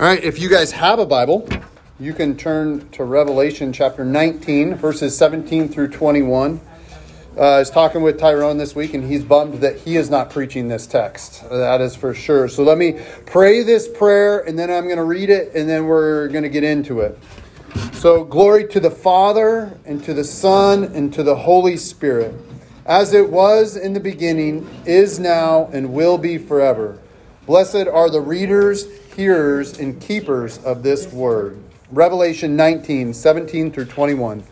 All right, if you guys have a Bible, you can turn to Revelation chapter 19, verses 17 through 21. Uh, I was talking with Tyrone this week, and he's bummed that he is not preaching this text. That is for sure. So let me pray this prayer, and then I'm going to read it, and then we're going to get into it. So, glory to the Father, and to the Son, and to the Holy Spirit, as it was in the beginning, is now, and will be forever. Blessed are the readers hearers and keepers of this word. Revelation 19, 17 through 21.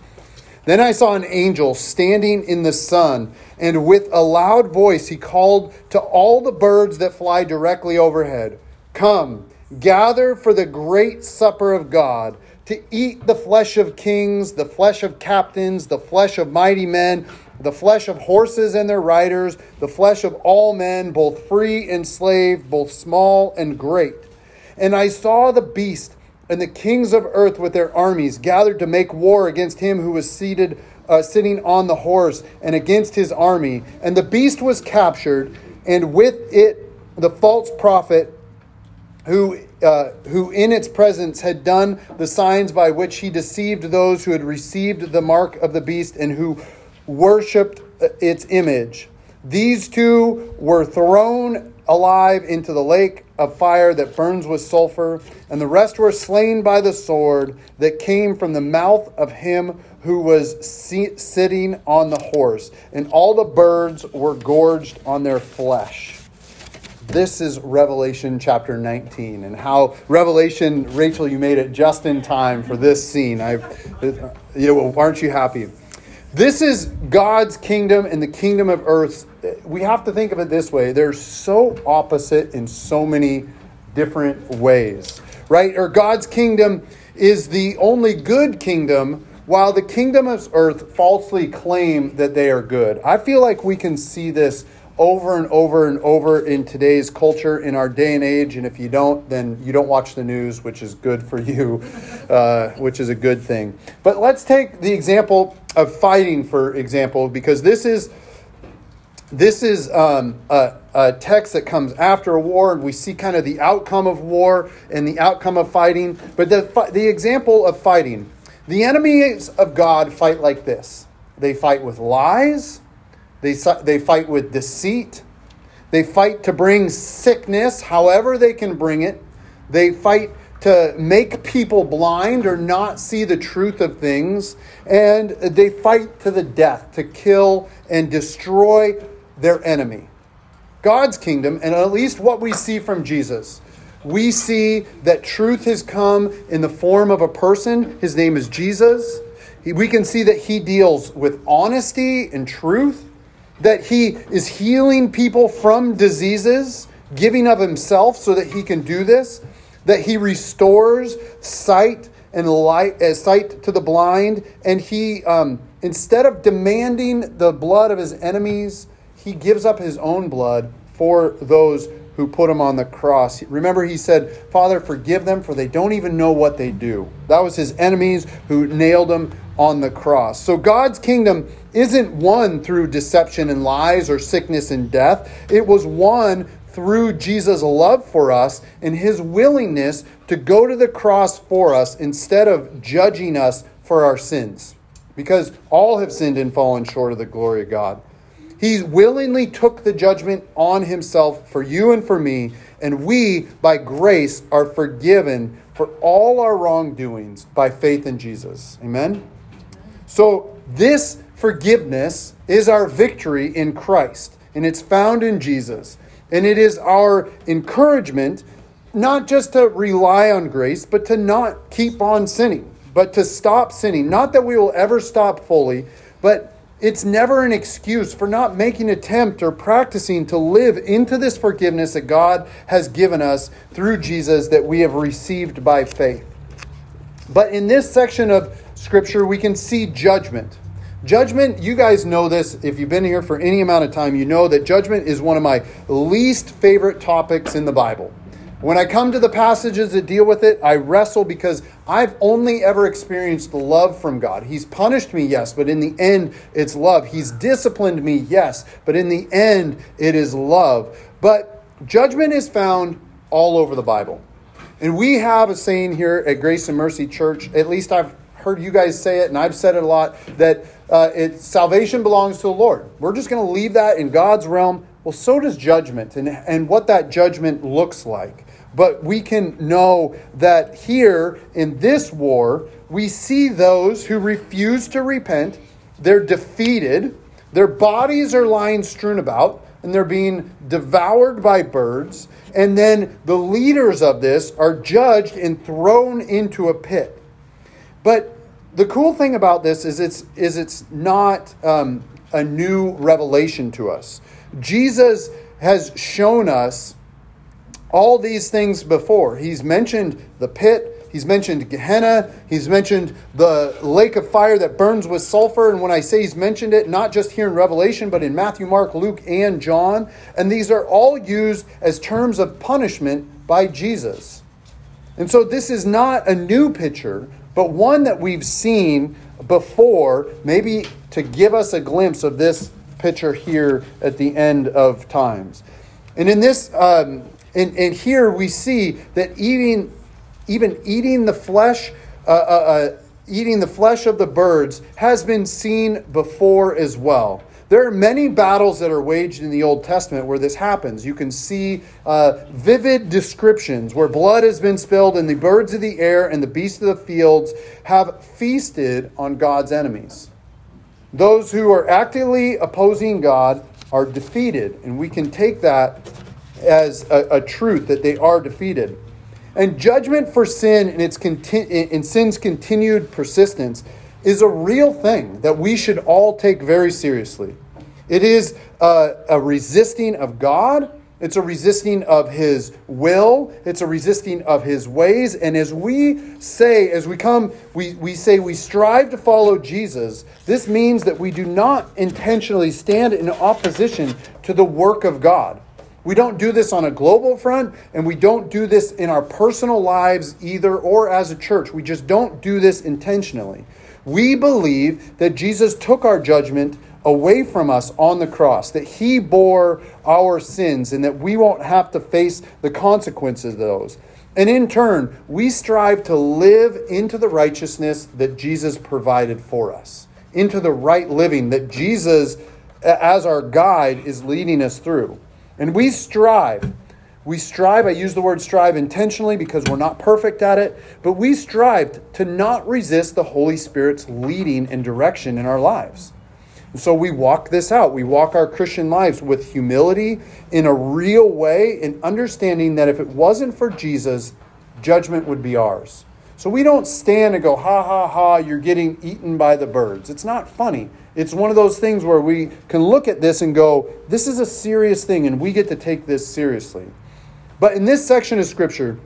Then I saw an angel standing in the sun, and with a loud voice he called to all the birds that fly directly overhead Come, gather for the great supper of God, to eat the flesh of kings, the flesh of captains, the flesh of mighty men, the flesh of horses and their riders, the flesh of all men, both free and slave, both small and great. And I saw the beast and the kings of earth with their armies gathered to make war against him who was seated, uh, sitting on the horse, and against his army. And the beast was captured, and with it the false prophet who, uh, who in its presence had done the signs by which he deceived those who had received the mark of the beast and who worshipped uh, its image. These two were thrown alive into the lake of fire that burns with sulfur, and the rest were slain by the sword that came from the mouth of him who was sitting on the horse, and all the birds were gorged on their flesh. This is Revelation chapter 19, and how Revelation, Rachel, you made it just in time for this scene. I, you know, aren't you happy? This is God's kingdom and the kingdom of earth. We have to think of it this way they're so opposite in so many different ways, right? Or God's kingdom is the only good kingdom, while the kingdom of earth falsely claim that they are good. I feel like we can see this over and over and over in today's culture, in our day and age. And if you don't, then you don't watch the news, which is good for you, uh, which is a good thing. But let's take the example of fighting, for example, because this is this is um, a, a, text that comes after a war, and we see kind of the outcome of war and the outcome of fighting. But the, the example of fighting, the enemies of God fight like this they fight with lies they, they fight with deceit. They fight to bring sickness, however they can bring it. They fight to make people blind or not see the truth of things. And they fight to the death, to kill and destroy their enemy. God's kingdom, and at least what we see from Jesus, we see that truth has come in the form of a person. His name is Jesus. We can see that he deals with honesty and truth that he is healing people from diseases, giving of himself so that he can do this, that he restores sight and light, uh, sight to the blind, and he, um, instead of demanding the blood of his enemies, he gives up his own blood for those who put him on the cross. Remember, he said, Father, forgive them, for they don't even know what they do. That was his enemies who nailed him on the cross. So God's kingdom isn't won through deception and lies or sickness and death. It was won through Jesus' love for us and his willingness to go to the cross for us instead of judging us for our sins. Because all have sinned and fallen short of the glory of God. He willingly took the judgment on himself for you and for me, and we, by grace, are forgiven for all our wrongdoings by faith in Jesus. Amen? So, this forgiveness is our victory in Christ, and it's found in Jesus. And it is our encouragement not just to rely on grace, but to not keep on sinning, but to stop sinning. Not that we will ever stop fully, but it's never an excuse for not making attempt or practicing to live into this forgiveness that God has given us through Jesus that we have received by faith. But in this section of scripture, we can see judgment. Judgment, you guys know this. If you've been here for any amount of time, you know that judgment is one of my least favorite topics in the Bible. When I come to the passages that deal with it, I wrestle because I've only ever experienced love from God. He's punished me, yes, but in the end, it's love. He's disciplined me, yes, but in the end, it is love. But judgment is found all over the Bible. And we have a saying here at Grace and Mercy Church, at least I've heard you guys say it, and I've said it a lot, that uh, it, salvation belongs to the Lord. We're just going to leave that in God's realm. Well, so does judgment and, and what that judgment looks like. But we can know that here in this war, we see those who refuse to repent, they're defeated, their bodies are lying strewn about, and they're being devoured by birds. And then the leaders of this are judged and thrown into a pit. But the cool thing about this is it's, is it's not um, a new revelation to us. Jesus has shown us all these things before. He's mentioned the pit, He's mentioned Gehenna. He's mentioned the lake of fire that burns with sulfur. And when I say he's mentioned it, not just here in Revelation, but in Matthew, Mark, Luke, and John. And these are all used as terms of punishment by Jesus. And so this is not a new picture, but one that we've seen before, maybe to give us a glimpse of this picture here at the end of times. And in this, um, and, and here we see that eating even eating the flesh, uh, uh, uh, eating the flesh of the birds has been seen before as well. There are many battles that are waged in the Old Testament where this happens. You can see uh, vivid descriptions where blood has been spilled, and the birds of the air and the beasts of the fields have feasted on God's enemies. Those who are actively opposing God are defeated, and we can take that as a, a truth that they are defeated. And judgment for sin and, its conti- in sin's continued persistence is a real thing that we should all take very seriously. It is a, a resisting of God. It's a resisting of his will. It's a resisting of his ways. And as we say, as we come, we, we say we strive to follow Jesus, this means that we do not intentionally stand in opposition to the work of God. We don't do this on a global front, and we don't do this in our personal lives either or as a church. We just don't do this intentionally. We believe that Jesus took our judgment away from us on the cross, that he bore our sins, and that we won't have to face the consequences of those. And in turn, we strive to live into the righteousness that Jesus provided for us, into the right living that Jesus, as our guide, is leading us through. And we strive. We strive, I use the word strive intentionally because we're not perfect at it, but we strive to not resist the Holy Spirit's leading and direction in our lives. And so we walk this out. We walk our Christian lives with humility in a real way and understanding that if it wasn't for Jesus, judgment would be ours. So we don't stand and go, ha ha ha, you're getting eaten by the birds. It's not funny. It's one of those things where we can look at this and go, this is a serious thing, and we get to take this seriously. But in this section of Scripture,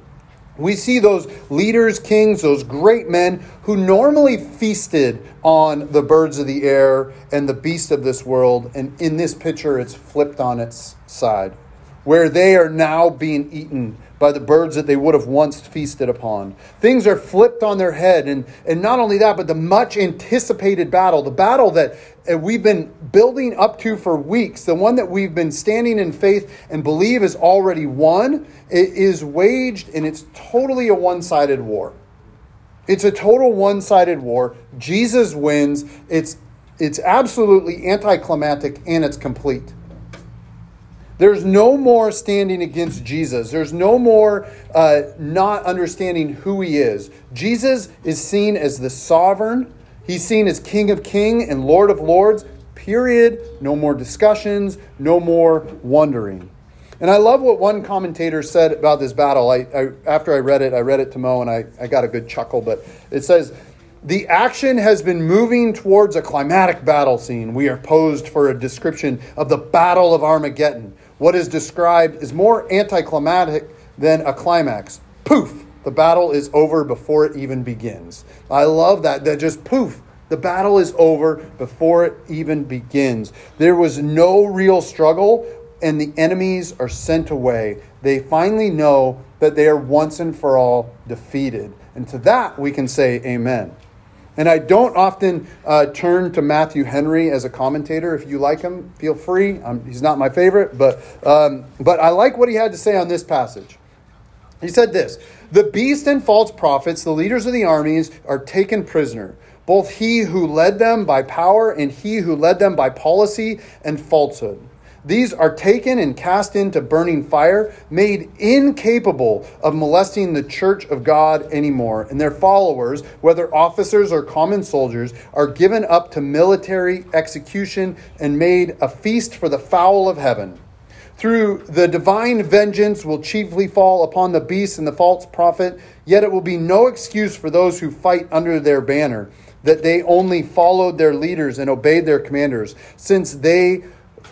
we see those leaders, kings, those great men who normally feasted on the birds of the air and the beasts of this world. And in this picture, it's flipped on its side, where they are now being eaten by the birds that they would have once feasted upon. Things are flipped on their head. And, and not only that, but the much anticipated battle, the battle that we've been building up to for weeks, the one that we've been standing in faith and believe is already won, is waged, and it's totally a one sided war. It's a total one sided war. Jesus wins. It's, it's absolutely anticlimactic and it's complete. There's no more standing against Jesus. There's no more uh, not understanding who he is. Jesus is seen as the sovereign, he's seen as King of King and Lord of Lords, period. No more discussions, no more wondering. And I love what one commentator said about this battle. I, I, after I read it, I read it to Mo and I, I got a good chuckle, but it says, the action has been moving towards a climatic battle scene. We are posed for a description of the Battle of Armageddon what is described is more anticlimactic than a climax. Poof, the battle is over before it even begins. I love that. That just poof, the battle is over before it even begins. There was no real struggle, and the enemies are sent away. They finally know that they are once and for all defeated. And to that, we can say, Amen. And I don't often uh, turn to Matthew Henry as a commentator. If you like him, feel free. Um, he's not my favorite, but, um, but I like what he had to say on this passage. He said this The beast and false prophets, the leaders of the armies, are taken prisoner, both he who led them by power and he who led them by policy and falsehood. These are taken and cast into burning fire, made incapable of molesting the church of God anymore. And their followers, whether officers or common soldiers, are given up to military execution and made a feast for the fowl of heaven. Through the divine vengeance will chiefly fall upon the beast and the false prophet, yet it will be no excuse for those who fight under their banner, that they only followed their leaders and obeyed their commanders, since they.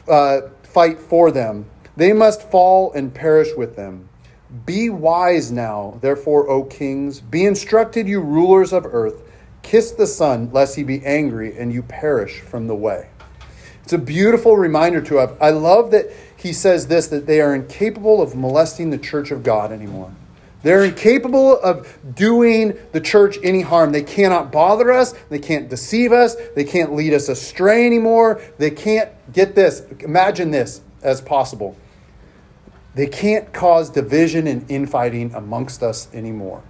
Uh, fight for them. They must fall and perish with them. Be wise now, therefore, O kings. Be instructed, you rulers of earth. Kiss the Son, lest he be angry and you perish from the way. It's a beautiful reminder to us. I love that he says this that they are incapable of molesting the church of God anymore. They're incapable of doing the church any harm. They cannot bother us. They can't deceive us. They can't lead us astray anymore. They can't get this. Imagine this as possible. They can't cause division and infighting amongst us anymore.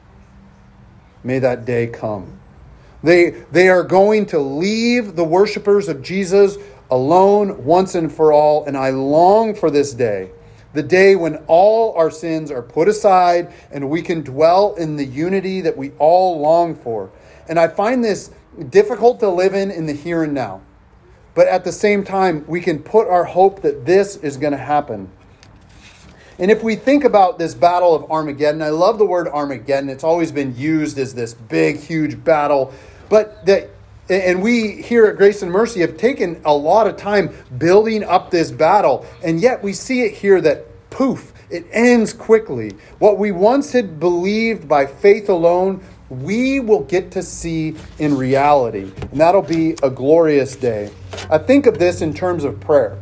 May that day come. They, they are going to leave the worshipers of Jesus alone once and for all, and I long for this day the day when all our sins are put aside and we can dwell in the unity that we all long for. And I find this difficult to live in in the here and now. But at the same time, we can put our hope that this is going to happen. And if we think about this battle of Armageddon, I love the word Armageddon. It's always been used as this big, huge battle. But that and we here at Grace and Mercy have taken a lot of time building up this battle, and yet we see it here that poof, it ends quickly. What we once had believed by faith alone, we will get to see in reality, and that'll be a glorious day. I think of this in terms of prayer,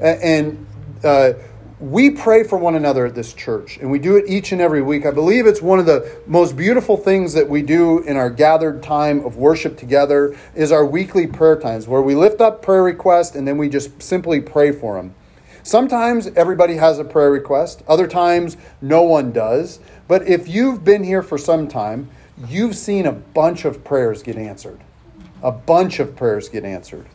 and uh, we pray for one another at this church, and we do it each and every week. I believe it's one of the most beautiful things that we do in our gathered time of worship together is our weekly prayer times where we lift up prayer requests and then we just simply pray for them. Sometimes everybody has a prayer request, other times no one does. But if you've been here for some time, you've seen a bunch of prayers get answered. A bunch of prayers get answered.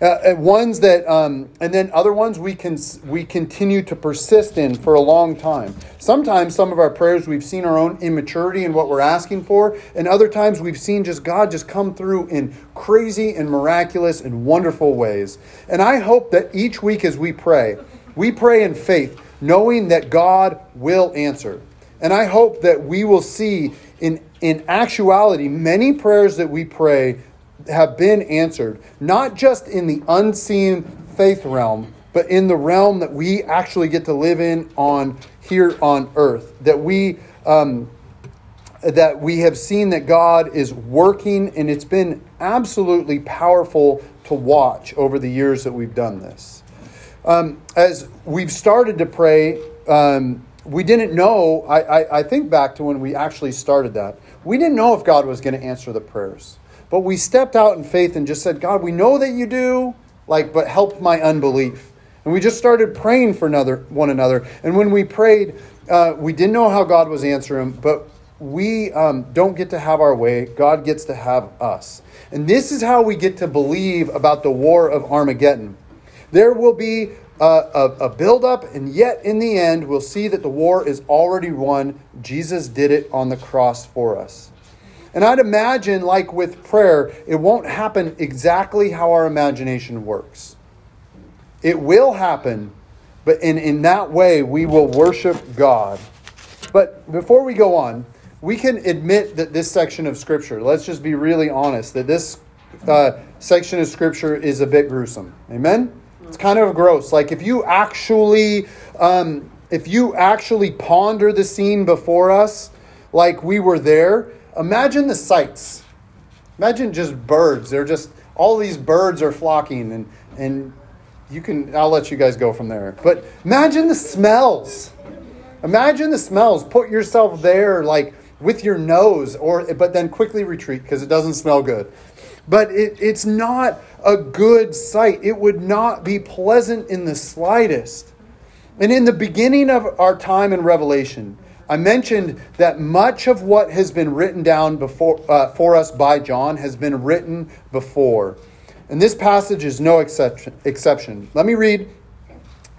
Uh, uh, ones that, um, and then other ones we can we continue to persist in for a long time. Sometimes some of our prayers we've seen our own immaturity in what we're asking for, and other times we've seen just God just come through in crazy and miraculous and wonderful ways. And I hope that each week as we pray, we pray in faith, knowing that God will answer. And I hope that we will see in in actuality many prayers that we pray have been answered, not just in the unseen faith realm, but in the realm that we actually get to live in on here on earth. That we um, that we have seen that God is working, and it's been absolutely powerful to watch over the years that we've done this. Um, as we've started to pray, um, we didn't know. I, I, I think back to when we actually started that. We didn't know if God was going to answer the prayers. But we stepped out in faith and just said, God, we know that you do, like, but help my unbelief. And we just started praying for another, one another. And when we prayed, uh, we didn't know how God was answering, but we um, don't get to have our way. God gets to have us. And this is how we get to believe about the war of Armageddon. There will be a, a, a buildup, and yet in the end, we'll see that the war is already won. Jesus did it on the cross for us. And I'd imagine, like with prayer, it won't happen exactly how our imagination works. It will happen, but in, in that way, we will worship God. But before we go on, we can admit that this section of Scripture, let's just be really honest, that this uh, section of Scripture is a bit gruesome. Amen? It's kind of gross. Like if you actually, um, if you actually ponder the scene before us, like we were there, imagine the sights. Imagine just birds. They're just all these birds are flocking and and you can I'll let you guys go from there. But imagine the smells. Imagine the smells. Put yourself there like with your nose or but then quickly retreat because it doesn't smell good. But it, it's not a good sight. It would not be pleasant in the slightest. And in the beginning of our time in Revelation, I mentioned that much of what has been written down before, uh, for us by John has been written before. And this passage is no exception. exception. Let me read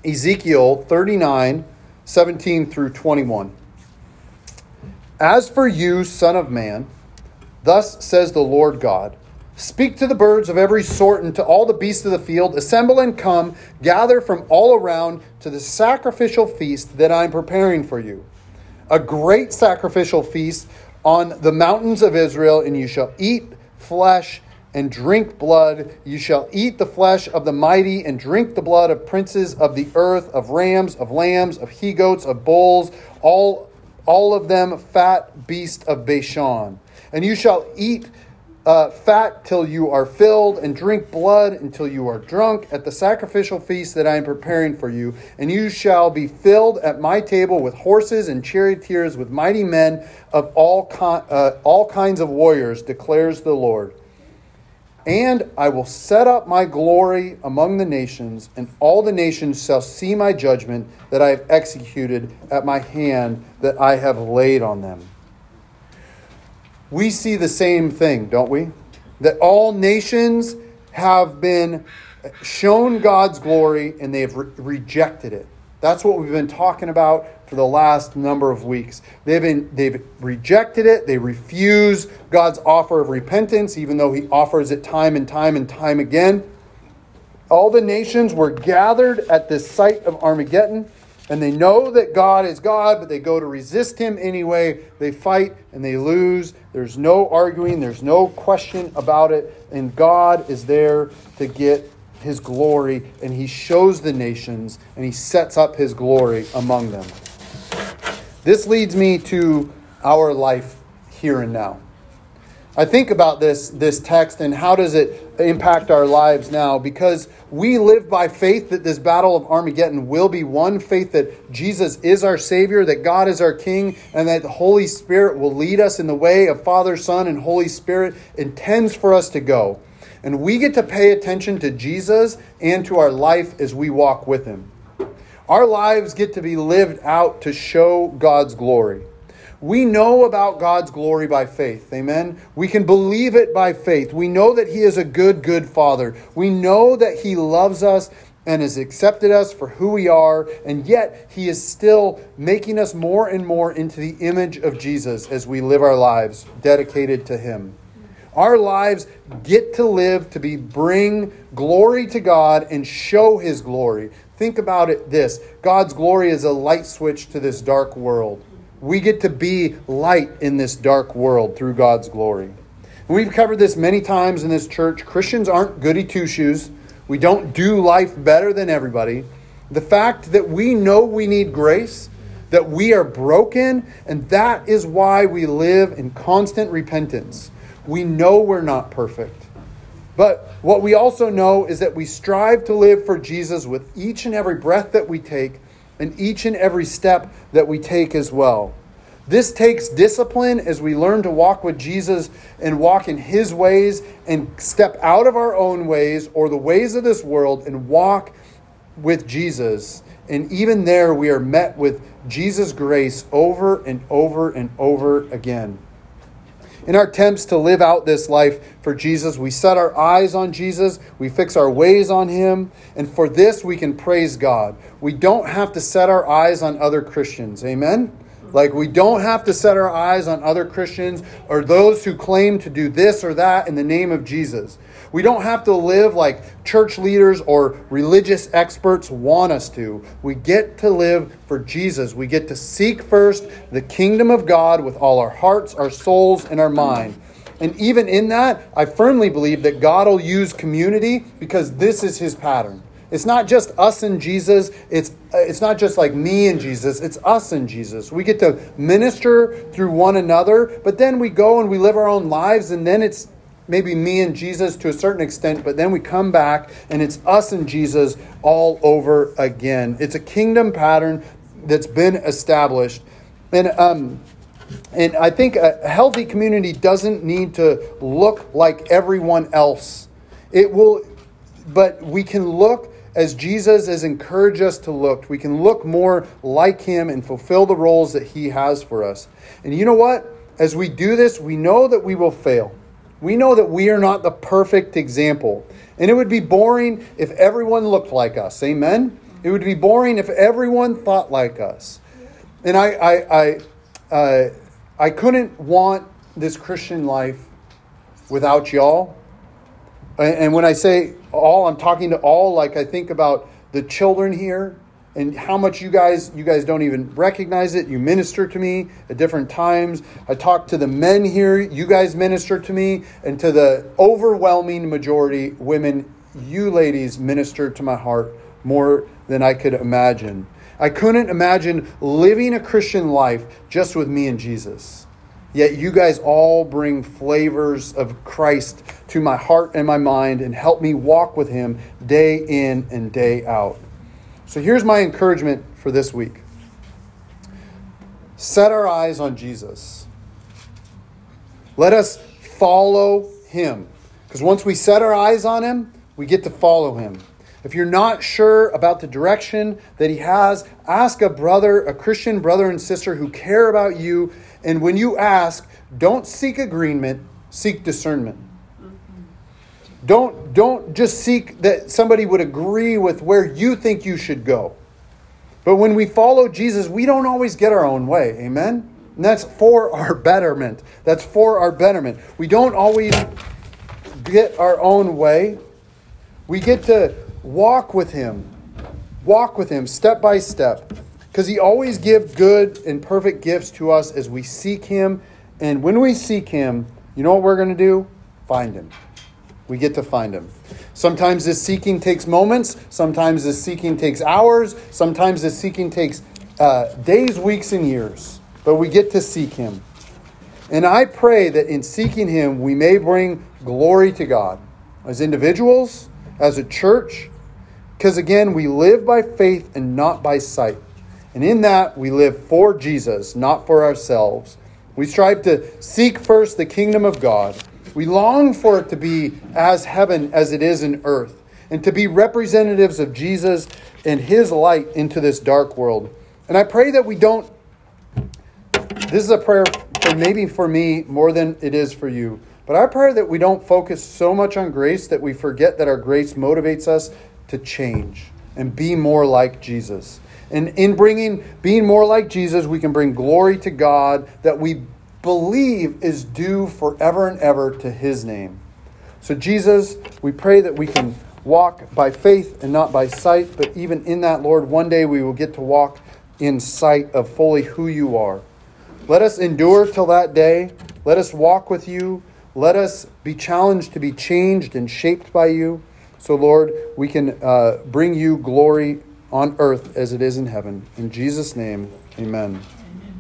Ezekiel 39 17 through 21. As for you, Son of Man, thus says the Lord God Speak to the birds of every sort and to all the beasts of the field. Assemble and come, gather from all around to the sacrificial feast that I am preparing for you. A great sacrificial feast on the mountains of Israel, and you shall eat flesh and drink blood. You shall eat the flesh of the mighty and drink the blood of princes of the earth, of rams, of lambs, of he goats, of bulls, all, all of them fat beasts of Bashan. And you shall eat uh, fat till you are filled, and drink blood until you are drunk at the sacrificial feast that I am preparing for you. And you shall be filled at my table with horses and charioteers, with mighty men of all, con- uh, all kinds of warriors, declares the Lord. And I will set up my glory among the nations, and all the nations shall see my judgment that I have executed at my hand that I have laid on them we see the same thing, don't we? That all nations have been shown God's glory and they have re- rejected it. That's what we've been talking about for the last number of weeks. They've, been, they've rejected it. They refuse God's offer of repentance, even though He offers it time and time and time again. All the nations were gathered at this site of Armageddon and they know that God is God, but they go to resist Him anyway. They fight and they lose. There's no arguing, there's no question about it. And God is there to get His glory, and He shows the nations and He sets up His glory among them. This leads me to our life here and now. I think about this, this text and how does it impact our lives now because we live by faith that this battle of Armageddon will be won, faith that Jesus is our Savior, that God is our King, and that the Holy Spirit will lead us in the way of Father, Son, and Holy Spirit intends for us to go. And we get to pay attention to Jesus and to our life as we walk with Him. Our lives get to be lived out to show God's glory. We know about God's glory by faith. Amen. We can believe it by faith. We know that He is a good, good Father. We know that He loves us and has accepted us for who we are, and yet He is still making us more and more into the image of Jesus as we live our lives dedicated to Him. Our lives get to live to be bring glory to God and show His glory. Think about it this God's glory is a light switch to this dark world. We get to be light in this dark world through God's glory. We've covered this many times in this church. Christians aren't goody two shoes. We don't do life better than everybody. The fact that we know we need grace, that we are broken, and that is why we live in constant repentance. We know we're not perfect. But what we also know is that we strive to live for Jesus with each and every breath that we take and each and every step that we take as well. This takes discipline as we learn to walk with Jesus and walk in his ways and step out of our own ways or the ways of this world and walk with Jesus. And even there, we are met with Jesus' grace over and over and over again. In our attempts to live out this life for Jesus, we set our eyes on Jesus, we fix our ways on Him, and for this we can praise God. We don't have to set our eyes on other Christians. Amen? Like, we don't have to set our eyes on other Christians or those who claim to do this or that in the name of Jesus. We don't have to live like church leaders or religious experts want us to. We get to live for Jesus. We get to seek first the kingdom of God with all our hearts, our souls, and our mind. And even in that, I firmly believe that God will use community because this is his pattern. It's not just us and Jesus. It's it's not just like me and Jesus. It's us and Jesus. We get to minister through one another, but then we go and we live our own lives, and then it's maybe me and Jesus to a certain extent, but then we come back and it's us and Jesus all over again. It's a kingdom pattern that's been established. And, um, and I think a healthy community doesn't need to look like everyone else. It will, but we can look as Jesus has encouraged us to look, we can look more like him and fulfill the roles that he has for us. And you know what? As we do this, we know that we will fail. We know that we are not the perfect example. And it would be boring if everyone looked like us. Amen? It would be boring if everyone thought like us. And I, I, I, uh, I couldn't want this Christian life without y'all. And when I say all, I'm talking to all, like I think about the children here and how much you guys you guys don't even recognize it. You minister to me at different times. I talk to the men here. You guys minister to me. And to the overwhelming majority women you ladies minister to my heart more than i could imagine. I couldn't imagine living a christian life just with me and jesus Yet you guys all bring flavors of Christ to my heart and my mind and help me walk with Him day in and day out. So here's my encouragement for this week set our eyes on Jesus. Let us follow Him. Because once we set our eyes on Him, we get to follow Him. If you're not sure about the direction that He has, ask a brother, a Christian brother and sister who care about you and when you ask, don't seek agreement, seek discernment. Don't, don't just seek that somebody would agree with where you think you should go. But when we follow Jesus, we don't always get our own way. Amen? And that's for our betterment. That's for our betterment. We don't always get our own way. We get to walk with Him, walk with Him step by step because he always gives good and perfect gifts to us as we seek him. And when we seek him, you know what we're going to do? Find him. We get to find him. Sometimes this seeking takes moments. Sometimes this seeking takes hours. Sometimes this seeking takes uh, days, weeks, and years. But we get to seek him. And I pray that in seeking him, we may bring glory to God as individuals, as a church, because again, we live by faith and not by sight. And in that, we live for Jesus, not for ourselves. We strive to seek first the kingdom of God. We long for it to be as heaven as it is in earth, and to be representatives of Jesus and his light into this dark world. And I pray that we don't. This is a prayer for maybe for me more than it is for you. But I pray that we don't focus so much on grace that we forget that our grace motivates us to change and be more like Jesus. And in bringing, being more like Jesus, we can bring glory to God that we believe is due forever and ever to his name. So, Jesus, we pray that we can walk by faith and not by sight, but even in that, Lord, one day we will get to walk in sight of fully who you are. Let us endure till that day. Let us walk with you. Let us be challenged to be changed and shaped by you. So, Lord, we can uh, bring you glory on earth as it is in heaven. In Jesus' name, amen.